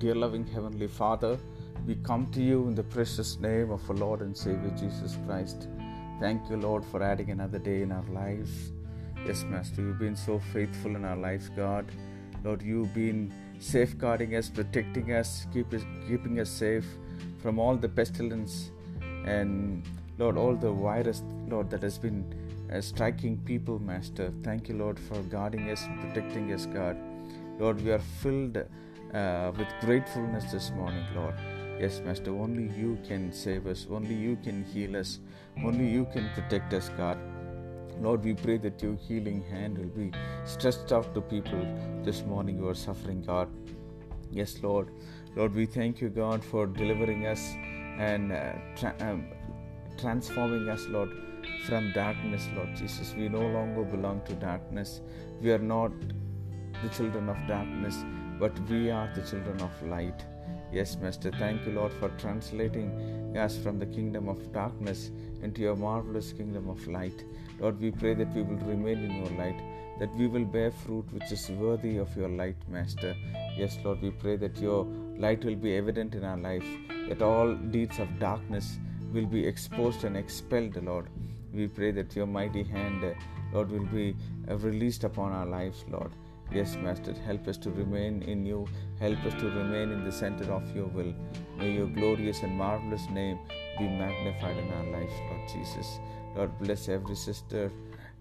Dear loving Heavenly Father, we come to you in the precious name of our Lord and Savior Jesus Christ. Thank you, Lord, for adding another day in our lives. Yes, Master, you've been so faithful in our lives, God. Lord, you've been safeguarding us, protecting us, keep us, keeping us safe from all the pestilence and, Lord, all the virus, Lord, that has been uh, striking people, Master. Thank you, Lord, for guarding us, protecting us, God. Lord, we are filled uh, with gratefulness this morning, Lord. Yes, Master, only you can save us, only you can heal us, only you can protect us, God. Lord, we pray that your healing hand will be stretched out to people this morning who are suffering, God. Yes, Lord. Lord, we thank you, God, for delivering us and uh, tra- um, transforming us, Lord, from darkness, Lord Jesus. We no longer belong to darkness. We are not the children of darkness, but we are the children of light. Yes, Master, thank you, Lord, for translating us from the kingdom of darkness into your marvelous kingdom of light. Lord, we pray that we will remain in your light, that we will bear fruit which is worthy of your light, Master. Yes, Lord, we pray that your light will be evident in our life, that all deeds of darkness will be exposed and expelled, Lord. We pray that your mighty hand, Lord, will be uh, released upon our lives, Lord. Yes, Master, help us to remain in you. Help us to remain in the center of your will. May your glorious and marvelous name be magnified in our lives, Lord Jesus. Lord, bless every sister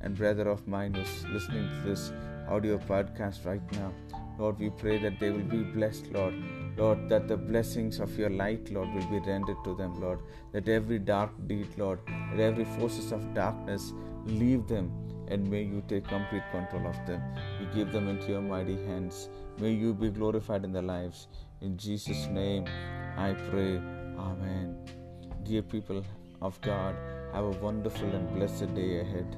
and brother of mine who's listening to this audio podcast right now. Lord, we pray that they will be blessed, Lord. Lord, that the blessings of your light, Lord, will be rendered to them, Lord. That every dark deed, Lord, that every forces of darkness leave them and may you take complete control of them. We give them into your mighty hands. May you be glorified in their lives. In Jesus' name, I pray. Amen. Dear people of God, have a wonderful and blessed day ahead.